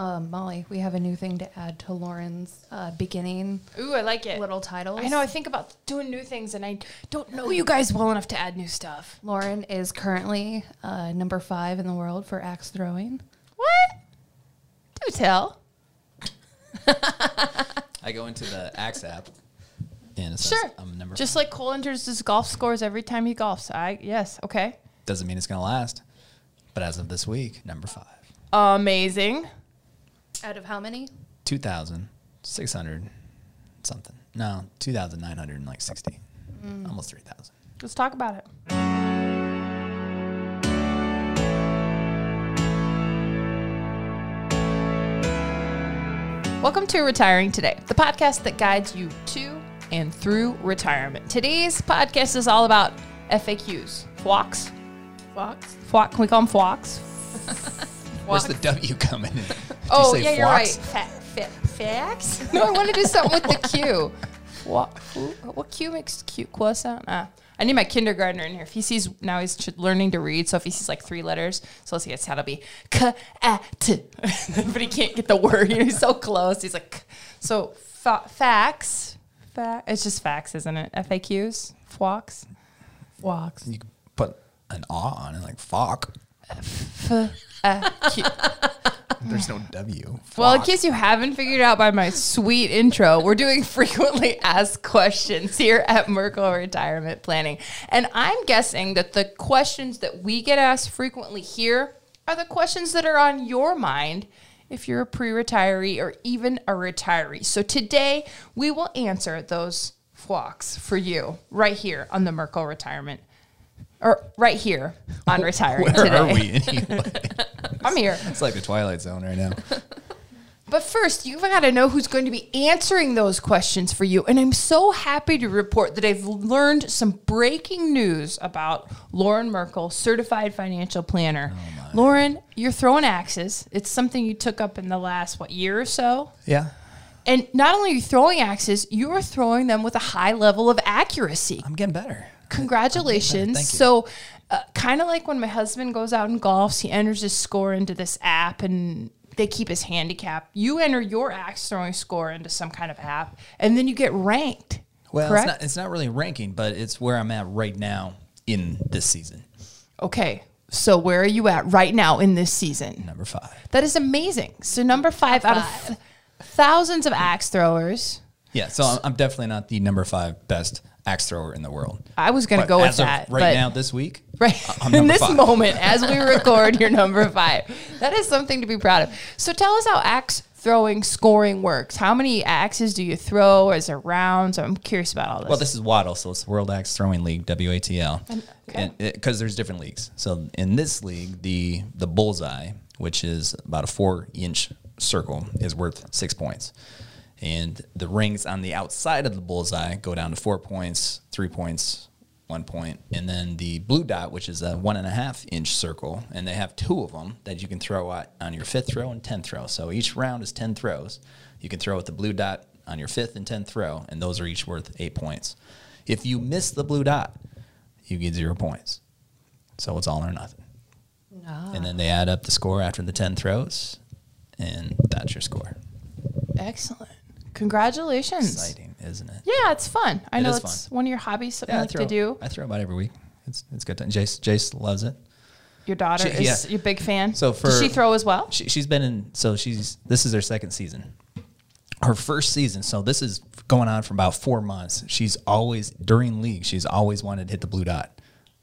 Um, Molly, we have a new thing to add to Lauren's uh, beginning Ooh, I like it. little titles. I know. I think about doing new things, and I don't know you guys well enough to add new stuff. Lauren is currently uh, number five in the world for axe throwing. What? Do tell. I go into the Axe app, and it says Sure. I'm number. Just like Cole enters his golf scores every time he golfs. I yes. Okay. doesn't mean it's gonna last, but as of this week, number five, Amazing. Out of how many? two thousand six hundred something. No, two thousand nine hundred and like sixty, mm. almost three thousand. Let's talk about it. Welcome to Retiring Today, the podcast that guides you to and through retirement. Today's podcast is all about FAQs. FWOCs? Fox. FWOC, can we call them FWOCs? Where's the W coming in? Did Oh, you say yeah, you're right. Fox? Fa- fa- facts? no, I want to do something with the Q. What, what Q makes Q Q sound? Ah. I need my kindergartner in here. If he sees now, he's ch- learning to read. So if he sees like three letters, so let's see, it's how to be k a t, but he can't get the word. He's so close. He's like, k. so fa- facts. Fa- it's just facts, isn't it? FAQs, FWOCs, Fox. You could put an aw on it, like fuck. F A Q. There's no W. Well, in Fuck. case you haven't figured out by my sweet intro, we're doing frequently asked questions here at Merkle Retirement Planning. And I'm guessing that the questions that we get asked frequently here are the questions that are on your mind if you're a pre retiree or even a retiree. So today we will answer those flocks for you right here on the Merkle Retirement. Or right here on retiring Where today. are we anyway? I'm here. it's like the Twilight Zone right now. But first, you've got to know who's going to be answering those questions for you. And I'm so happy to report that I've learned some breaking news about Lauren Merkle, certified financial planner. Oh, Lauren, you're throwing axes. It's something you took up in the last, what, year or so? Yeah. And not only are you throwing axes, you are throwing them with a high level of accuracy. I'm getting better. Congratulations. So, uh, kind of like when my husband goes out and golfs, he enters his score into this app and they keep his handicap. You enter your axe throwing score into some kind of app and then you get ranked. Well, correct? it's not, it's not really ranking, but it's where I'm at right now in this season. okay. So, where are you at right now in this season? Number five. That is amazing. So, number five out of th- thousands of axe throwers. Yeah, so I'm, I'm definitely not the number five best axe thrower in the world. I was going to go with that. right now, this week, Right. In this five. moment, as we record, you're number five. That is something to be proud of. So tell us how axe throwing scoring works. How many axes do you throw? Is there rounds? I'm curious about all this. Well, this is Waddle, so it's World Axe Throwing League (WATL), okay. because there's different leagues. So in this league, the the bullseye, which is about a four inch circle, is worth six points, and the rings on the outside of the bullseye go down to four points, three points, one point, and then the blue dot, which is a one and a half inch circle, and they have two of them that you can throw out on your fifth throw and tenth throw. So each round is ten throws. You can throw at the blue dot on your fifth and tenth throw, and those are each worth eight points. If you miss the blue dot, you get zero points. So it's all or nothing. Ah. And then they add up the score after the ten throws, and that's your score. Excellent. Congratulations. Exciting, isn't it? Yeah, it's fun. I It know it's fun. one of your hobbies, something you like throw, to do. I throw about every week. It's it's good. Time. Jace Jace loves it. Your daughter She- is yeah. your big fan. So Does for- she throw as well? She, she's been in. So she's this is her second season. Her first season. So this is going on for about four months. She's always during league. She's always wanted to hit the blue dot.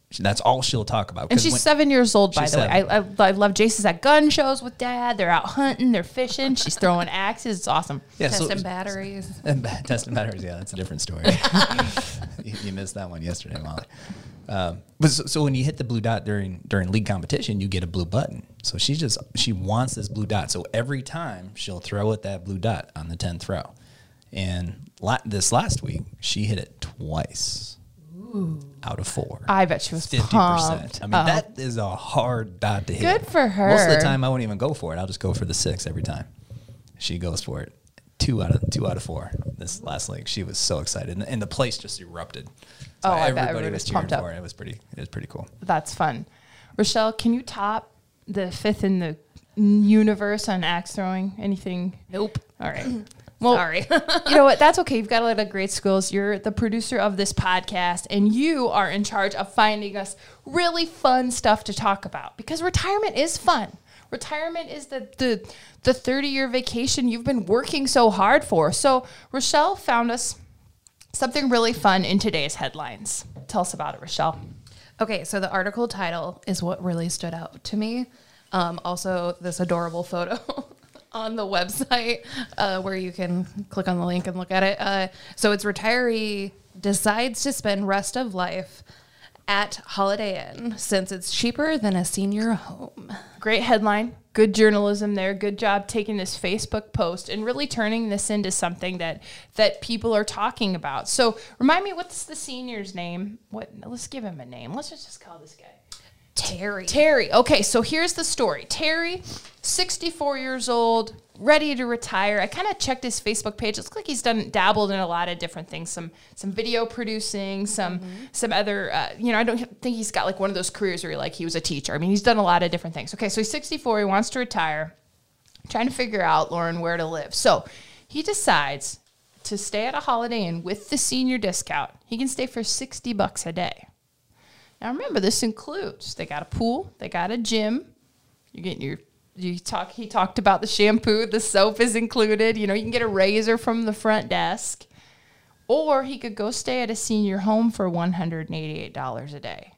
She- That's all she'll talk about. And she's when- seven years old, by She's the way. I, seven. I, I love Jason's at gun shows with dad. They're out hunting, they're fishing. She's throwing axes. It's awesome. Yeah, so- Testing batteries. And ba- testing batteries, yeah, that's a different story. you, you missed that one yesterday, Molly. Um, but so, so when you hit the blue dot during during league competition, you get a blue button. So she just she wants this blue dot. So every time she'll throw at that blue dot on the tenth throw. And la- this last week, she hit it twice out of four. I bet she was Fifty pumped. percent. I mean, Oh. that is a hard dot to hit. Good for her. Most of the time, I won't even go for it. I'll just go for the six every time. She goes for it. Two out of two out of four. This last league, she was so excited, and, and the place just erupted. Oh, So I bet everybody everybody was was cheering pumped up. for it. It was pretty. It was pretty cool. That's fun. Rochelle, can you top the fifth in the universe on axe throwing? Anything? Nope. All right. Well, Sorry. you know what? That's okay. You've got a lot of great skills. You're the producer of this podcast, and you are in charge of finding us really fun stuff to talk about because retirement is fun. Retirement is the the the 30 year vacation you've been working so hard for. So Rochelle found us something really fun in today's headlines. Tell us about it, Rochelle. Okay, so the article title is what really stood out to me. Um, also, this adorable photo on the website uh, where you can click on the link and look at it. Uh, so it's retiree decides to spend rest of life at Holiday Inn since it's cheaper than a senior home. Great headline. Good journalism there. Good job taking this Facebook post and really turning this into something that that people are talking about. So remind me, what's the senior's name? What? Let's give him a name. Let's just, just call this guy Terry. Terry. Okay, so here's the story. Terry, 64 years old, ready to retire. I kind of checked his Facebook page. It looks like he's done dabbled in a lot of different things. Some some video producing, some some other. Uh, you know, I don't think he's got like one of those careers where like he was a teacher. I mean, he's done a lot of different things. Okay, so he's 64. He wants to retire. Trying to figure out Lauren where to live. So he decides to stay at a Holiday Inn with the senior discount. He can stay for 60 bucks a day. Now remember, this includes they got a pool, they got a gym. You're getting your you talk. He talked about the shampoo, the soap is included. You know, you can get a razor from the front desk, or he could go stay at a senior home for one hundred and eighty-eight dollars a day.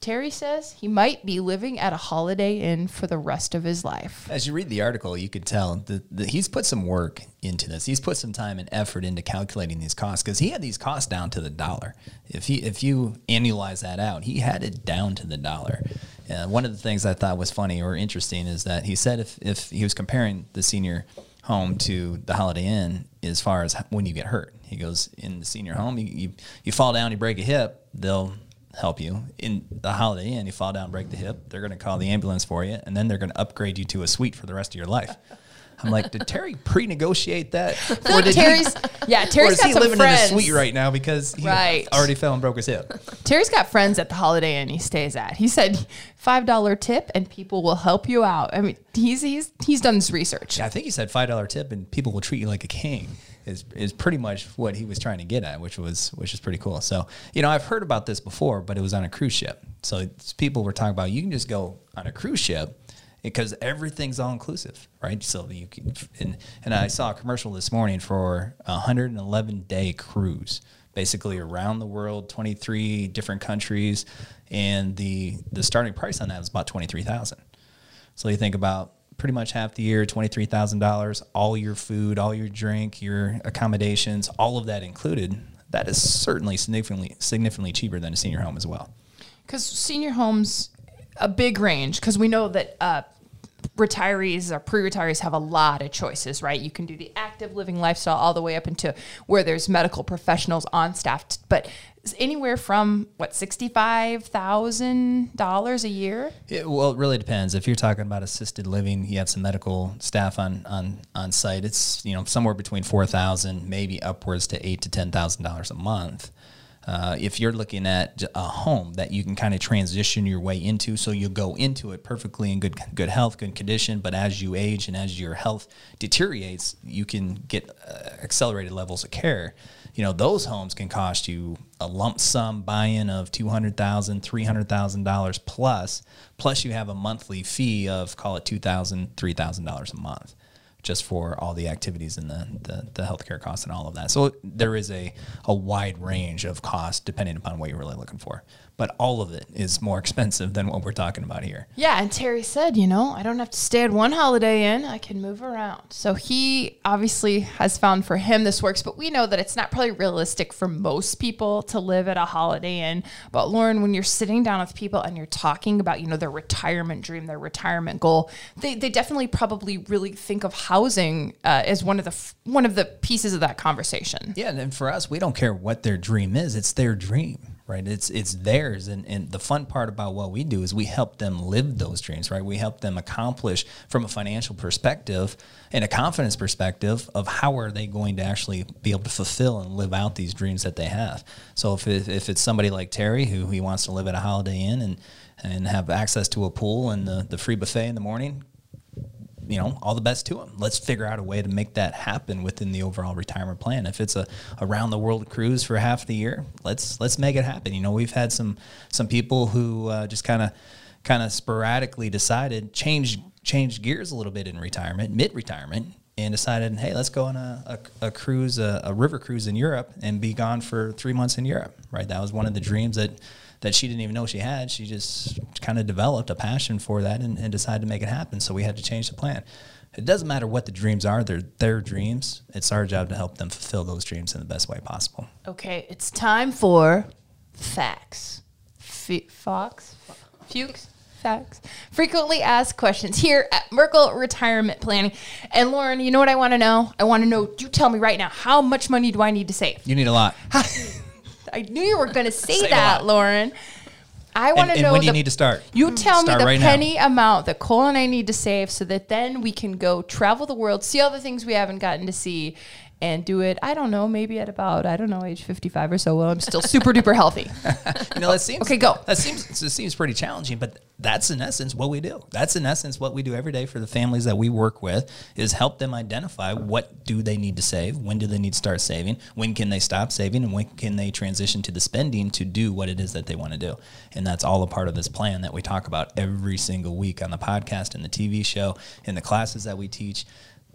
Terry says he might be living at a Holiday Inn for the rest of his life. As you read the article, you could tell that, he's put some work into this. He's put some time and effort into calculating these costs because he had these costs down to the dollar. If he if you annualize that out, he had it down to the dollar. Uh, one of the things I thought was funny or interesting is that he said if if he was comparing the senior home to the Holiday Inn as far as when you get hurt, he goes in the senior home, you you, you fall down, you break a hip, they'll help you. In the Holiday Inn, you fall down, break the hip, they're going to call the ambulance for you, and then they're going to upgrade you to a suite for the rest of your life. I'm like, did Terry pre-negotiate that, Or did Terry's, yeah, he, or Terry's is got he some living friends. in a suite right now because he Right. already fell and broke his hip? Terry's got friends at the Holiday Inn he stays at. He said five dollar tip and people will help you out. I mean, he's he's he's done this research. Yeah, I think he said five dollar tip, and people will treat you like a king. Is is pretty much what he was trying to get at, which was which is pretty cool. So you know, I've heard about this before, but it was on a cruise ship. So people were talking about you can just go on a cruise ship because everything's all inclusive, right? So you can, and, and I saw a commercial this morning for a 111 day cruise, basically around the world, 23 different countries, and the the starting price on that was about 23,000. So you think about pretty much half the year, twenty-three thousand dollars, all your food, all your drink, your accommodations, all of that included. That is certainly significantly significantly cheaper than a senior home as well. Because senior homes, a big range. Because we know that uh, retirees or pre-retirees have a lot of choices, right? You can do the active living lifestyle all the way up into where there's medical professionals on staff, but anywhere from what sixty-five thousand dollars a year. It, well, it really depends. If you're talking about assisted living, you have some medical staff on on on site. It's you know somewhere between four thousand, maybe upwards to eight to ten thousand dollars a month. Uh, if you're looking at a home that you can kind of transition your way into, so you go into it perfectly in good good health, good condition, but as you age and as your health deteriorates, you can get uh, accelerated levels of care. You know, those homes can cost you a lump sum buy-in of $200,000, $300,000 plus, plus you have a monthly fee of call it $2,000, $3,000 a month just for all the activities and the, the, the healthcare costs and all of that. So there is a, a wide range of cost depending upon what you're really looking for. But all of it is more expensive than what we're talking about here. Yeah, and Terry said, you know, I don't have to stay at one Holiday Inn. I can move around. So he obviously has found for him this works, but we know that it's not probably realistic for most people to live at a Holiday Inn. But Lauren, when you're sitting down with people and you're talking about, you know, their retirement dream, their retirement goal, they, they definitely probably really think of housing uh, as one of the f- one of the pieces of that conversation. Yeah, and for us, we don't care what their dream is. It's their dream, right? It's it's theirs. And, and the fun part about what we do is we help them live those dreams, right? We help them accomplish from a financial perspective and a confidence perspective of how are they going to actually be able to fulfill and live out these dreams that they have. So if, it, if it's somebody like Terry who he wants to live at a Holiday Inn and and have access to a pool and the, the free buffet in the morning, you know, all the best to them. Let's figure out a way to make that happen within the overall retirement plan. If it's a around the world cruise for half the year, let's let's make it happen. You know, we've had some some people who uh, just kind of kind of sporadically decided change change gears a little bit in retirement, mid retirement, and decided, hey, let's go on a, a, a cruise, a, a, river cruise in Europe, and be gone for three months in Europe. Right, that was one of the dreams that that she didn't even know she had. She just kind of developed a passion for that and, and decided to make it happen. So we had to change the plan. It doesn't matter what the dreams are; they're their dreams. It's our job to help them fulfill those dreams in the best way possible. Okay, it's time for facts. F- Fox, Fuchs, facts. Frequently asked questions here at Merkle Retirement Planning. And Lauren, you know what I want to know? I want to know. You tell me right now. How much money do I need to save? You need a lot. I knew you were going to say that, Lauren. I want to know. when do you need to start? You mm, tell start me the right penny now. amount that Cole and I need to save, so that then we can go travel the world, see all the things we haven't gotten to see, and do it. I don't know, maybe at about I don't know age fifty five or so. Well, I'm still super duper healthy. you know, that seems Okay, go. That seems it seems pretty challenging, but that's in essence what we do. That's in essence what we do every day for the families that we work with is help them identify what do they need to save, when do they need to start saving, when can they stop saving, and when can they transition to the spending to do what it is that they want to do. And that's all a part of this plan that we talk about every single week on the podcast and the TV show, in the classes that we teach.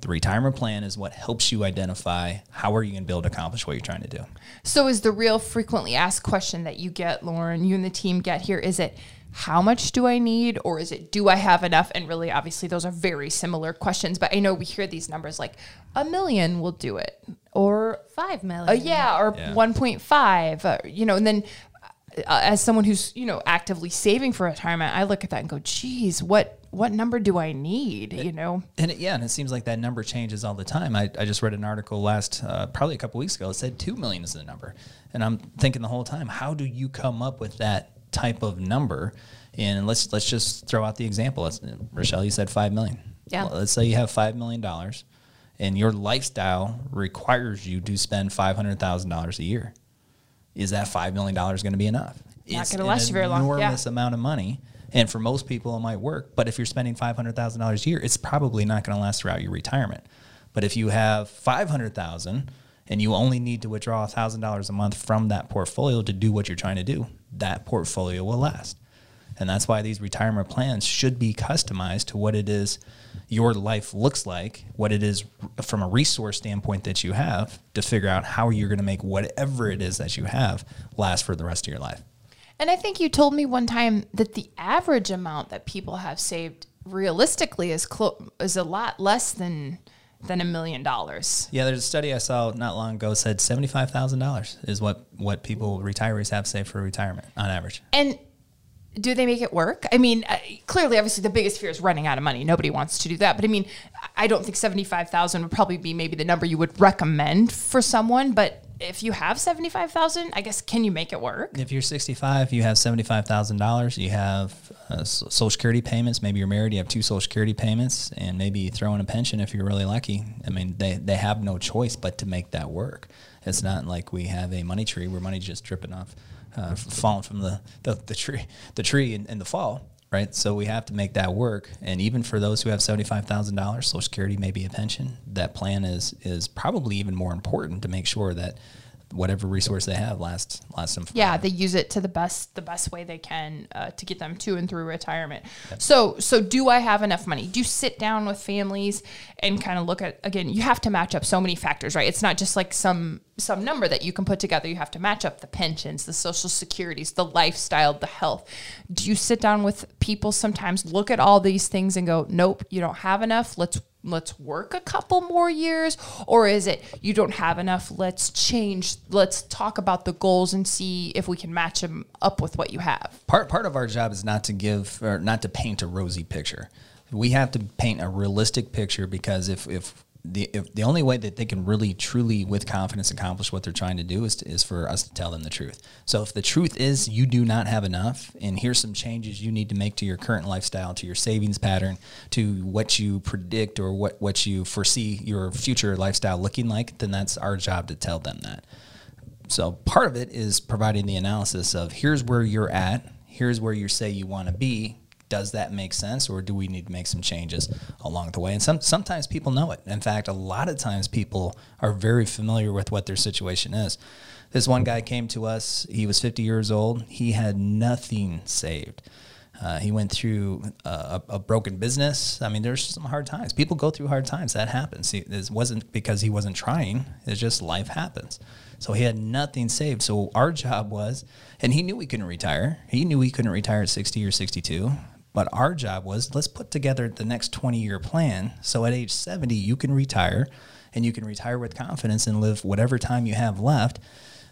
The retirement plan is what helps you identify how are you going to be able to accomplish what you're trying to do. So, is the real frequently asked question that you get, Lauren, you and the team get here, is it how much do I need, or is it do I have enough? And really, obviously, those are very similar questions. But I know we hear these numbers like a million will do it, or Five million. uh, yeah, or Yeah. 1.5, uh, you know, and then. Uh, as someone who's you know actively saving for retirement, I look at that and go, "Geez, what what number do I need?" You know, And it, yeah, and it seems like that number changes all the time. I, I just read an article last, uh, probably a couple weeks ago. It said two million is the number, and I'm thinking the whole time, how do you come up with that type of number? And let's let's just throw out the example. Let's, Rochelle, you said five million. Yeah. Well, let's say you have five million dollars, and your lifestyle requires you to spend five hundred thousand dollars a year. Is that five million dollars going to be enough? Not gonna last you very long, yeah. Enormous amount of money. And for most people, it might work. But if you're spending five hundred thousand dollars a year, it's probably not going to last throughout your retirement. But if you have five hundred thousand and you only need to withdraw thousand dollars a month from that portfolio to do what you're trying to do, that portfolio will last. And that's why these retirement plans should be customized to what it is your life looks like, what it is from a resource standpoint that you have to figure out how you're going to make whatever it is that you have last for the rest of your life. And I think you told me one time that the average amount that people have saved realistically is clo- is a lot less than than a million dollars. Yeah, there's a study I saw not long ago said seventy-five thousand dollars is what what people retirees have saved for retirement on average. And do they make it work? I mean, uh, clearly, obviously, the biggest fear is running out of money. Nobody wants to do that. But I mean, I don't think seventy-five thousand would probably be maybe the number you would recommend for someone. But if you have seventy-five thousand, I guess can you make it work? If you're 65, you have $75,000. You have uh, Social Security payments. Maybe you're married, you have two Social Security payments, and maybe you throw in a pension if you're really lucky. I mean, they, they have no choice but to make that work. It's not like we have a money tree where money's just dripping off, uh, falling from the, the, the tree, the tree in, in the fall. Right, so we have to make that work, and even for those who have seventy-five thousand dollars, Social Security, maybe a pension, that plan is is probably even more important to make sure that whatever resource they have lasts lasts them. Yeah, they use it to the best the best way they can uh, to get them to and through retirement. So so do I have enough money? Do you sit down with families and kind of look at again? You have to match up so many factors, right? It's not just like some some number that you can put together. You have to match up the pensions, the social securities, the lifestyle, the health. Do you sit down with people sometimes, look at all these things and go, nope, you don't have enough. Let's let's work a couple more years? Or is it you don't have enough? Let's change let's talk about the goals and see if we can match them up with what you have. Part part of our job is not to give or not to paint a rosy picture. We have to paint a realistic picture because if if the the only way that they can really truly with confidence accomplish what they're trying to do is to, is for us to tell them the truth. So if the truth is you do not have enough and here's some changes you need to make to your current lifestyle, to your savings pattern, to what you predict or what what you foresee your future lifestyle looking like, then that's our job to tell them that. So part of it is providing the analysis of here's where you're at, here's where you say you want to be. Does that make sense or do we need to make some changes along the way and some sometimes people know it in fact a lot of times people are very familiar with what their situation is this one guy came to us he was 50 years old he had nothing saved uh, he went through a, a, broken business. I mean, there's some hard times. People go through hard times. That happens. He, it wasn't because he wasn't trying. It's just life happens. So he had nothing saved. So our job was, and he knew he couldn't retire. He knew he couldn't retire at 60 or 62. But our job was let's put together the next 20 year plan. So at age 70, you can retire and you can retire with confidence and live whatever time you have left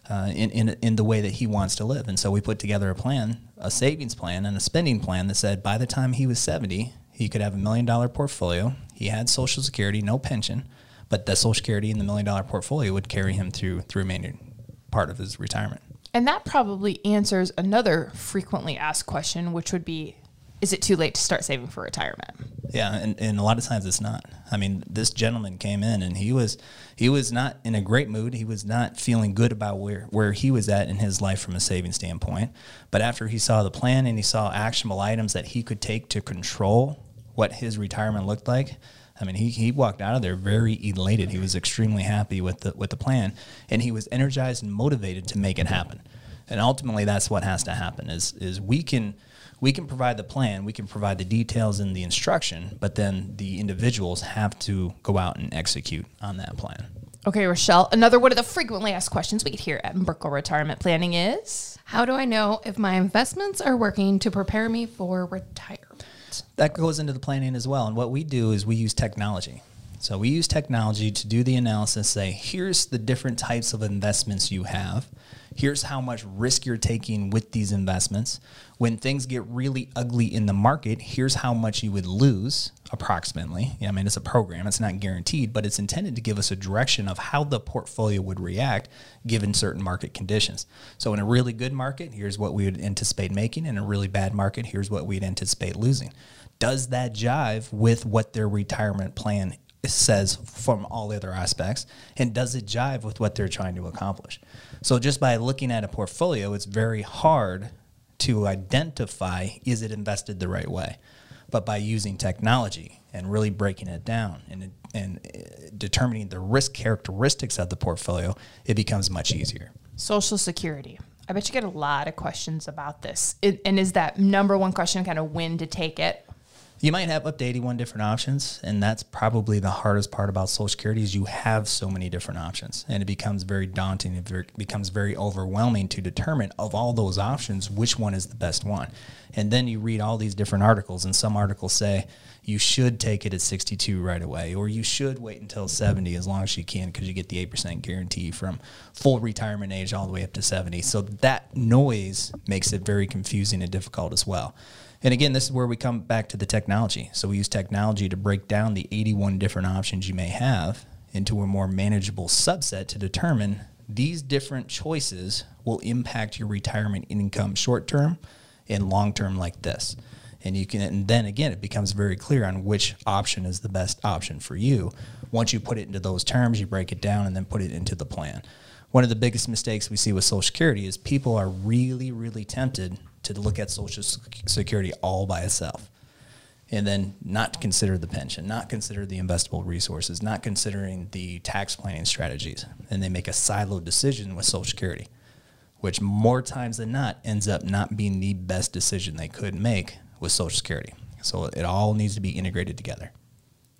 uh, in, in, in the way that he wants to live. And so we put together a plan, a savings plan, and a spending plan that said by the time he was 70, he could have a million dollar portfolio. He had Social Security, no pension, but the Social Security and the million dollar portfolio would carry him through through remaining part of his retirement. And that probably answers another frequently asked question, which would be is it too late to start saving for retirement? Yeah, and, and a lot of times it's not. I mean, this gentleman came in and he was he was not in a great mood. He was not feeling good about where, where he was at in his life from a saving standpoint. But after he saw the plan and he saw actionable items that he could take to control what his retirement looked like, I mean, he, he walked out of there very elated. He was extremely happy with the with the plan, and he was energized and motivated to make it happen. And ultimately, that's what has to happen. Is is we can we can provide the plan, we can provide the details and the instruction, but then the individuals have to go out and execute on that plan. Okay, Rochelle, another one of the frequently asked questions we get here at Merkle Retirement Planning is How do I know if my investments are working to prepare me for retirement? That goes into the planning as well. And what we do is we use technology. So we use technology to do the analysis, say, here's the different types of investments you have. Here's how much risk you're taking with these investments. When things get really ugly in the market, here's how much you would lose approximately. I mean, it's a program, it's not guaranteed, but it's intended to give us a direction of how the portfolio would react given certain market conditions. So, in a really good market, here's what we would anticipate making. In a really bad market, here's what we'd anticipate losing. Does that jive with what their retirement plan says from all the other aspects? And does it jive with what they're trying to accomplish? So just by looking at a portfolio, it's very hard to identify is it invested the right way. But by using technology and really breaking it down and, and uh, determining the risk characteristics of the portfolio, it becomes much easier. Social Security. I bet you get a lot of questions about this. It, and is that number one question kind of when to take it? You might have up to 81 different options, and that's probably the hardest part about Social Security is you have so many different options, and it becomes very daunting. It becomes very overwhelming to determine of all those options which one is the best one. And then you read all these different articles, and some articles say you should take it at 62 right away, or you should wait until 70 as long as you can because you get the 8% guarantee from full retirement age all the way up to 70. So that noise makes it very confusing and difficult as well. And again, this is where we come back to the technology. So we use technology to break down the 81 different options you may have into a more manageable subset to determine these different choices will impact your retirement income short term and long term like this. And you can and then again it becomes very clear on which option is the best option for you. Once you put it into those terms, you break it down and then put it into the plan. One of the biggest mistakes we see with Social Security is people are really, really tempted to look at Social Security all by itself and then not consider the pension, not consider the investable resources, not considering the tax planning strategies. And they make a siloed decision with Social Security, which more times than not ends up not being the best decision they could make with Social Security. So it all needs to be integrated together.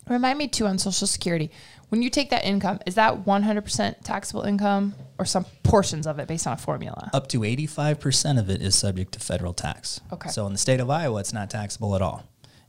Remind me too on Social Security. When you take that income, is that 100% taxable income or some portions of it based on a formula? Up to 85% of it is subject to federal tax. Okay. So in the state of Iowa, it's not taxable at all.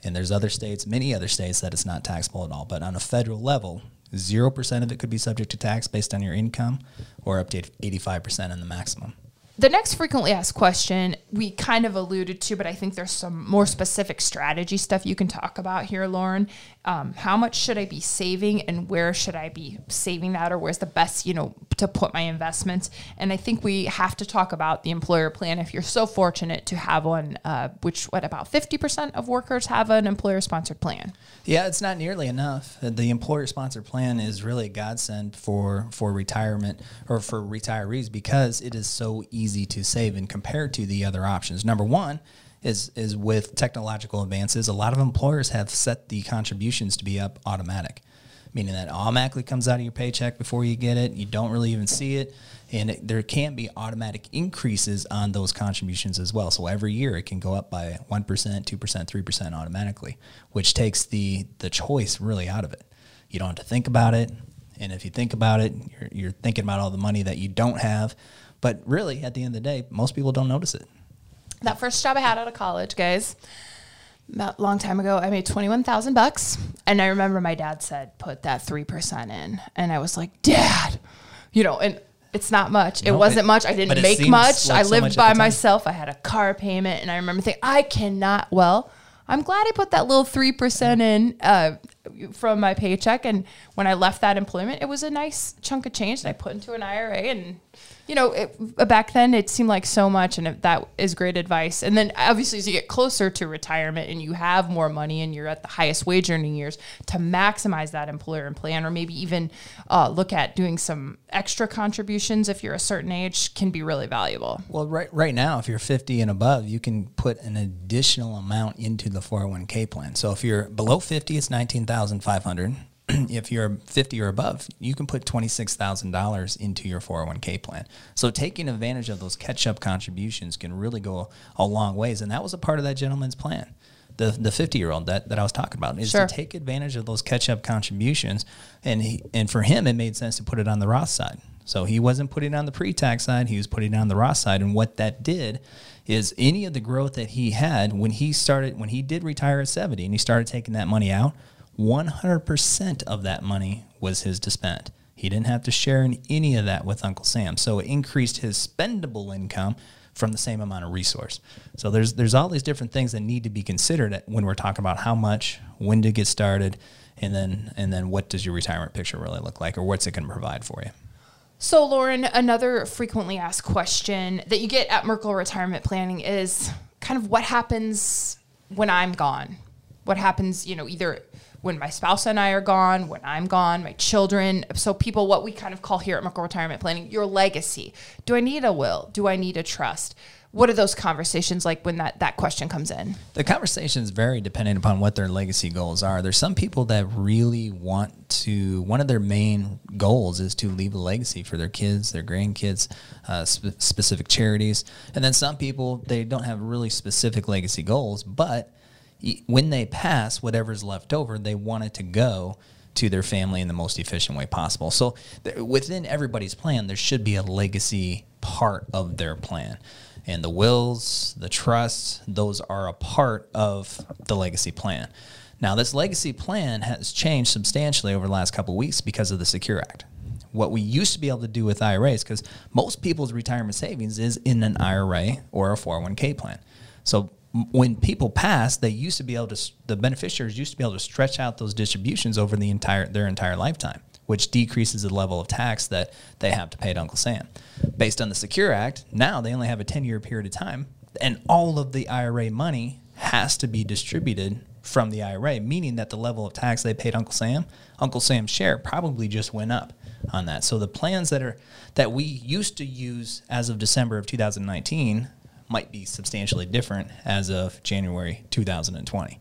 And there's other states, many other states, that it's not taxable at all. But on a federal level, 0% of it could be subject to tax based on your income or up to 85% in the maximum. The next frequently asked question we kind of alluded to, but I think there's some more specific strategy stuff you can talk about here, Lauren. Um, how much should I be saving and where should I be saving that or where's the best, you know, to put my investments? And I think we have to talk about the employer plan if you're so fortunate to have one, uh, which, what, about 50% of workers have an employer sponsored plan? Yeah, it's not nearly enough. The employer sponsored plan is really a godsend for, for retirement or for retirees because it is so easy to save and compared to the other options. Number one, is is with technological advances, a lot of employers have set the contributions to be up automatic, meaning that automatically comes out of your paycheck before you get it. You don't really even see it, and it, there can be automatic increases on those contributions as well. So every year it can go up by one percent, two percent, three percent automatically, which takes the the choice really out of it. You don't have to think about it, and if you think about it, you're, you're thinking about all the money that you don't have. But really, at the end of the day, most people don't notice it. That first job I had out of college, guys, about a long time ago, I made twenty one thousand bucks, and I remember my dad said, "Put that three percent in," and I was like, "Dad," you know, and it's not much. It wasn't it- much. I didn't make much. like I so lived much by myself. I had a car payment, and I remember thinking, I cannot. Well, I'm glad I put that little three percent in uh, from my paycheck, and when I left that employment, it was a nice chunk of change that I put into an IRA, and you know, it, back then it seemed like so much, and that is great advice. And then obviously, as you get closer to retirement and you have more money and you're at the highest wage earning years, to maximize that employer and plan, or maybe even uh, look at doing some extra contributions if you're a certain age, can be really valuable. Well, right right now, if you're 50 and above, you can put an additional amount into the 401k plan. So if you're below 50, it's 19,500. if you're 50 or above, you can put $26,000 into your 401k plan. So taking advantage of those catch-up contributions can really go a long ways, and that was a part of that gentleman's plan. The, the 50 year old that, that I was talking about is Sure. to take advantage of those catch up contributions. And he, and for him, it made sense to put it on the Roth side. So he wasn't putting it on the pre tax side, he was putting it on the Roth side. And what that did is any of the growth that he had when he started, when he did retire at 70 and he started taking that money out, 100% of that money was his to spend. He didn't have to share in any of that with Uncle Sam. So it increased his spendable income from the same amount of resource. So there's there's all these different things that need to be considered when we're talking about how much, when to get started, and then and then what does your retirement picture really look like, or what's it going to provide for you. So, Lauren, another frequently asked question that you get at Merkle Retirement Planning is kind of what happens when I'm gone? What happens, you know, either when my spouse and I are gone, when I'm gone, my children. So, people, what we kind of call here at Merkle Retirement Planning, your legacy. Do I need a will? Do I need a trust? What are those conversations like when that, that question comes in? The conversations vary depending upon what their legacy goals are. There's some people that really want to, one of their main goals is to leave a legacy for their kids, their grandkids, uh, spe- specific charities. And then some people, they don't have really specific legacy goals, but when they pass, whatever's left over, they want it to go to their family in the most efficient way possible. So th- within everybody's plan, there should be a legacy part of their plan. And the wills, the trusts, those are a part of the legacy plan. Now, this legacy plan has changed substantially over the last couple weeks because of the Secure Act. What we used to be able to do with IRAs, because most people's retirement savings is in an IRA or a 401k plan. So when people pass, they used to be able to, the beneficiaries used to be able to stretch out those distributions over the entire their entire lifetime, which decreases the level of tax that they have to pay to Uncle Sam. Based on the Secure Act, now they only have a 10 year period of time, and all of the IRA money has to be distributed from the IRA, meaning that the level of tax they paid Uncle Sam, Uncle Sam's share probably just went up on that. So the plans that are that we used to use as of December of 2019 might be substantially different as of January 2020.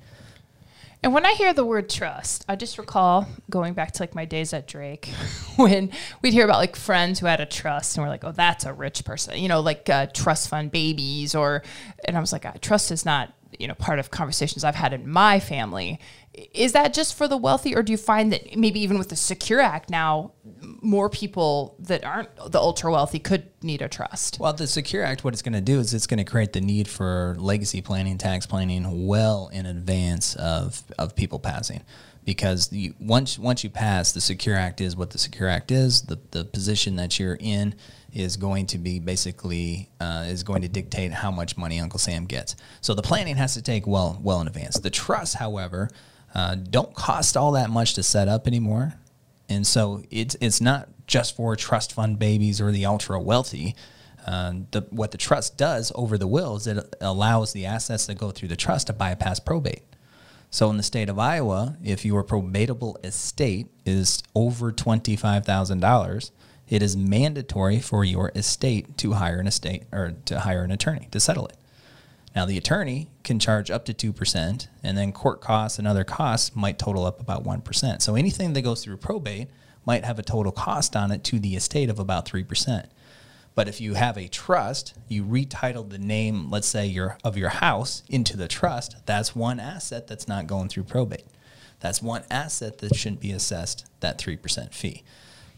And when I hear the word trust, I just recall going back to like my days at Drake when we'd hear about like friends who had a trust and we're like, oh, that's a rich person, you know, like uh, trust fund babies or, and I was like, uh, trust is not, you know, part of conversations I've had in my family. Is that just for the wealthy or do you find that maybe even with the Secure Act now, more people that aren't the ultra wealthy could need a trust? Well, the Secure Act, what it's going to do is it's going to create the need for legacy planning, tax planning well in advance of, of people passing. Because you, once once you pass, the Secure Act is what the Secure Act is. The, the position that you're in is going to be basically uh, is going to dictate how much money Uncle Sam gets. So the planning has to take well well in advance. The trusts, however, uh, don't cost all that much to set up anymore. And so it's it's not just for trust fund babies or the ultra wealthy. Uh, the, what the trust does over the will is it allows the assets that go through the trust to bypass probate. So in the state of Iowa, if your probatable estate is over twenty five thousand dollars, it is mandatory for your estate to hire an estate or to hire an attorney to settle it. Now, the attorney can charge up to 2%, and then court costs and other costs might total up about 1%. So anything that goes through probate might have a total cost on it to the estate of about 3%. But if you have a trust, you retitled the name, let's say your of your house into the trust, that's one asset that's not going through probate. That's one asset that shouldn't be assessed that 3% fee.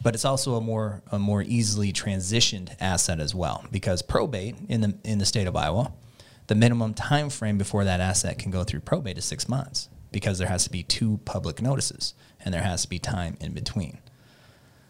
But it's also a more a more easily transitioned asset as well because probate in the in the state of Iowa, the minimum time frame before that asset can go through probate is 6 months because there has to be two public notices and there has to be time in between.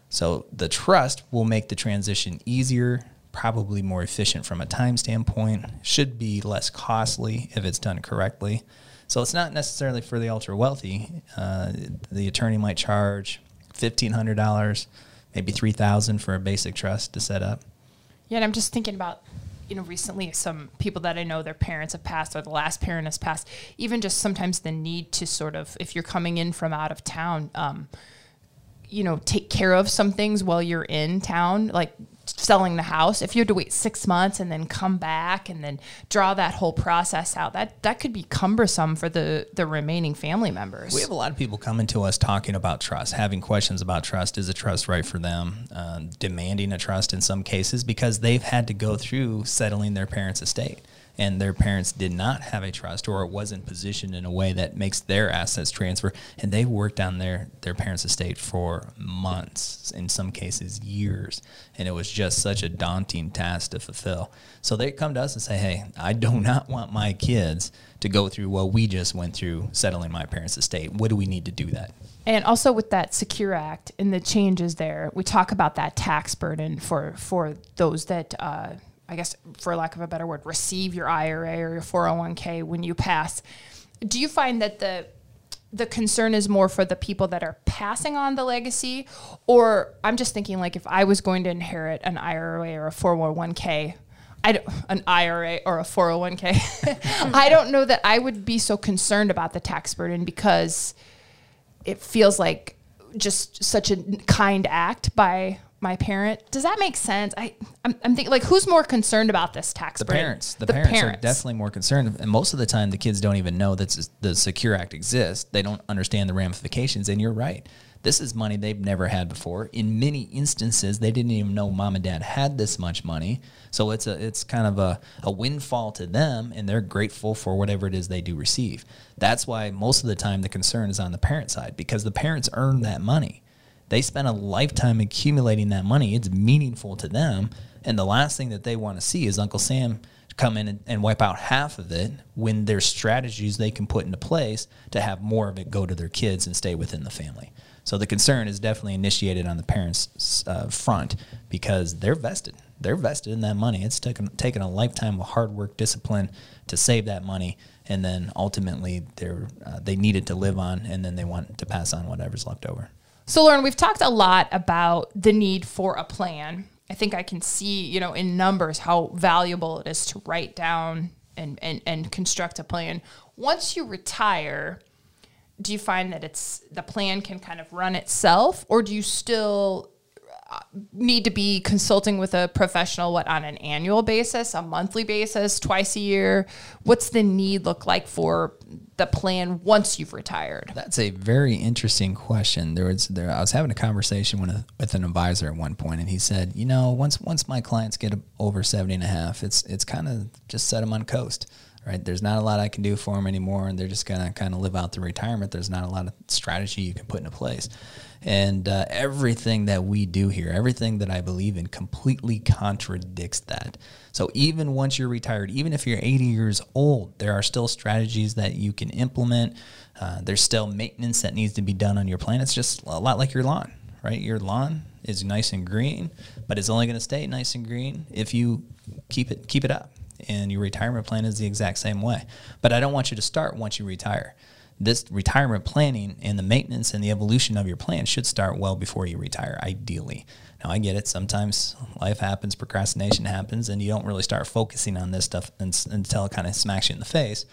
So the trust will make the transition easier, probably more efficient from a time standpoint, should be less costly if it's done correctly. So it's not necessarily for the ultra wealthy. Uh, the attorney might charge fifteen hundred dollars, maybe three thousand for a basic trust to set up. Yeah, and I'm just thinking about, you know, recently some people that I know their parents have passed or the last parent has passed. Even just sometimes the need to sort of, if you're coming in from out of town, um, you know, take care of some things while you're in town, like selling the house. If you had to wait six months and then come back and then draw that whole process out, that that could be cumbersome for the the remaining family members. We have a lot of people coming to us talking about trust, having questions about trust. Is a trust right for them? Uh, demanding a trust in some cases because they've had to go through settling their parents' estate and their parents did not have a trust or it wasn't positioned in a way that makes their assets transfer. And they worked on their their parents estate for months in some cases years. And it was just such a daunting task to fulfill. So they come to us and say hey i do not want my kids to go through what we just went through settling my parents estate. What do we need to do that? And also with that Secure Act and the changes there, we talk about that tax burden for for those that uh, I guess, for lack of a better word, receive your IRA or your 401k when you pass. Do you find that the the concern is more for the people that are passing on the legacy, or I'm just thinking like if I was going to inherit an IRA or a 401k, I an IRA or a 401k, I don't know that I would be so concerned about the tax burden because it feels like just such a kind act by my parent. Does that make sense? I I'm, I'm thinking like who's more concerned about this tax? The burden? parents. The, parents, are definitely more concerned, and most of the time the kids don't even know that the Secure Act exists. They don't understand the ramifications. And you're right. This is money they've never had before. In many instances, they didn't even know mom and dad had this much money. So it's a it's kind of a, a windfall to them, and they're grateful for whatever it is they do receive. That's why most of the time the concern is on the parent side because the parents earn that money. They spent a lifetime accumulating that money. It's meaningful to them. And the last thing that they want to see is Uncle Sam come in and, and, wipe out half of it when there's strategies they can put into place to have more of it go to their kids and stay within the family. So the concern is definitely initiated on the parents' uh, front because they're vested. They're vested in that money. It's taken taken a lifetime of hard work, discipline to save that money, and then ultimately they're uh, they need it to live on, and then they want to pass on whatever's left over. So, Lauren, we've talked a lot about the need for a plan. I think I can see, you know, in numbers how valuable it is to write down and, and, and construct a plan. Once you retire, do you find that it's the plan can kind of run itself, or do you still uh, need to be consulting with a professional what on an annual basis a monthly basis twice a year what's the need look like for the plan once you've retired that's a very interesting question there was there i was having a conversation with, a, with an advisor at one point and he said you know once once my clients get over 70 and a half it's it's kind of just set them on coast right? There's not a lot I can do for them anymore, and they're just gonna kind of live out the retirement. There's not a lot of strategy you can put into place, and uh, everything that we do here, everything that I believe in, completely contradicts that. So even once you're retired, even if you're 80 years old, there are still strategies that you can implement. Uh, there's still maintenance that needs to be done on your plan. It's just a lot like your lawn, right? Your lawn is nice and green, but it's only going to stay nice and green if you keep it keep it up and your retirement plan is the exact same way. But I don't want you to start once you retire. This retirement planning and the maintenance and the evolution of your plan should start well before you retire, ideally. Now, I get it. Sometimes life happens, procrastination happens, and you don't really start focusing on this stuff until it kind of smacks you in the face.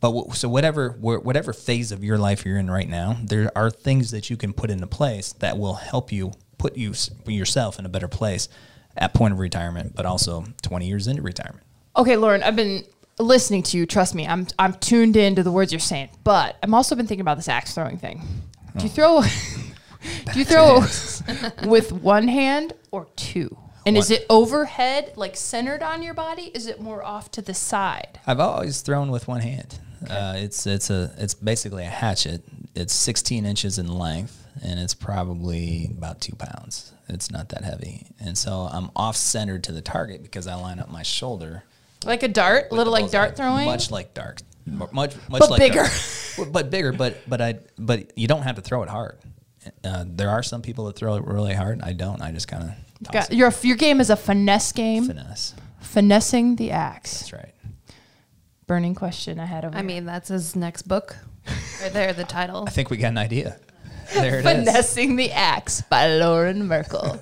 But so whatever whatever phase of your life you're in right now, there are things that you can put into place that will help you put you yourself in a better place at point of retirement, but also 20 years into retirement. Okay, Lauren, I've been listening to you, trust me, I'm I'm tuned into the words you're saying. But I'm also been thinking about this axe throwing thing. Do you throw do you throw with one hand or two? And is it overhead, like centered on your body? Is it more off to the side? I've always thrown with one hand. Uh, it's it's a it's basically a hatchet. It's 16 inches in length, and it's probably about two pounds. It's not that heavy, and so I'm off centered to the target because I line up my shoulder. Like a dart, a little like dart throwing? much like dart, much much But like bigger. dart. But bigger. But but I but you don't have to throw it hard. Uh, there are some people that throw it really hard. I don't. I just kind of toss Got, it. your your game is a finesse game, finesse. finessing the axe. That's right. Burning question I had over I here. mean, that's his next book. Right there, the title. I think we got an idea. There it is. Finessing the Axe by Lauren Merkle.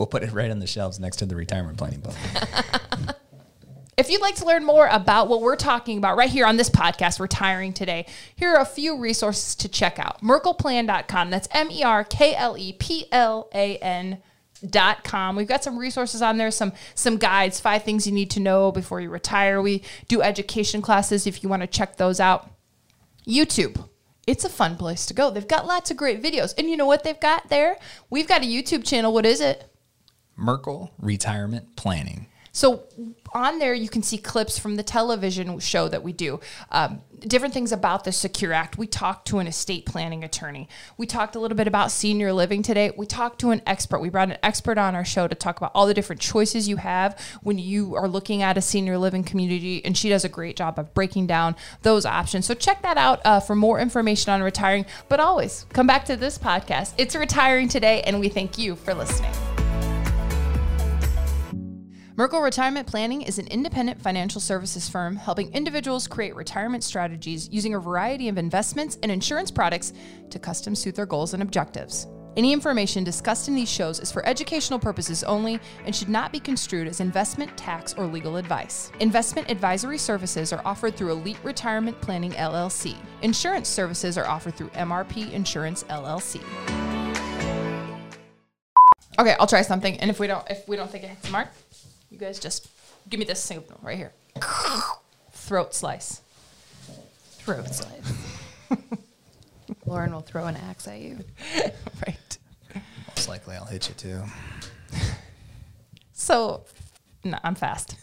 We'll put it right on the shelves next to the retirement planning book. if you'd like to learn more about what we're talking about right here on this podcast, Retiring Today, here are a few resources to check out. Merkleplan.com. That's M E R K L E P L A N dot com we've got some resources on there some some guides five things you need to know before you retire we do education classes if you want to check those out YouTube. It's a fun place to go. They've got lots of great videos. And you know what they've got there? We've got a YouTube channel. What is it? Merkle Retirement Planning. So on there, you can see clips from the television show that we do. Um, different things about the Secure Act. We talked to an estate planning attorney. We talked a little bit about senior living today. We talked to an expert. We brought an expert on our show to talk about all the different choices you have when you are looking at a senior living community. And she does a great job of breaking down those options. So check that out uh, for more information on retiring. But always come back to this podcast. It's retiring today, and we thank you for listening. Merkle Retirement Planning is an independent financial services firm helping individuals create retirement strategies using a variety of investments and insurance products to custom suit their goals and objectives. Any information discussed in these shows is for educational purposes only and should not be construed as investment, tax, or legal advice. Investment advisory services are offered through Elite Retirement Planning LLC. Insurance services are offered through MRP Insurance LLC. Okay, I'll try something, and if we don't, if we don't think it hits the mark, guys just give me this signal right here. Throat slice. Throat slice. Lauren will throw an axe at you. right. Most likely I'll hit you too. So, no, I'm fast.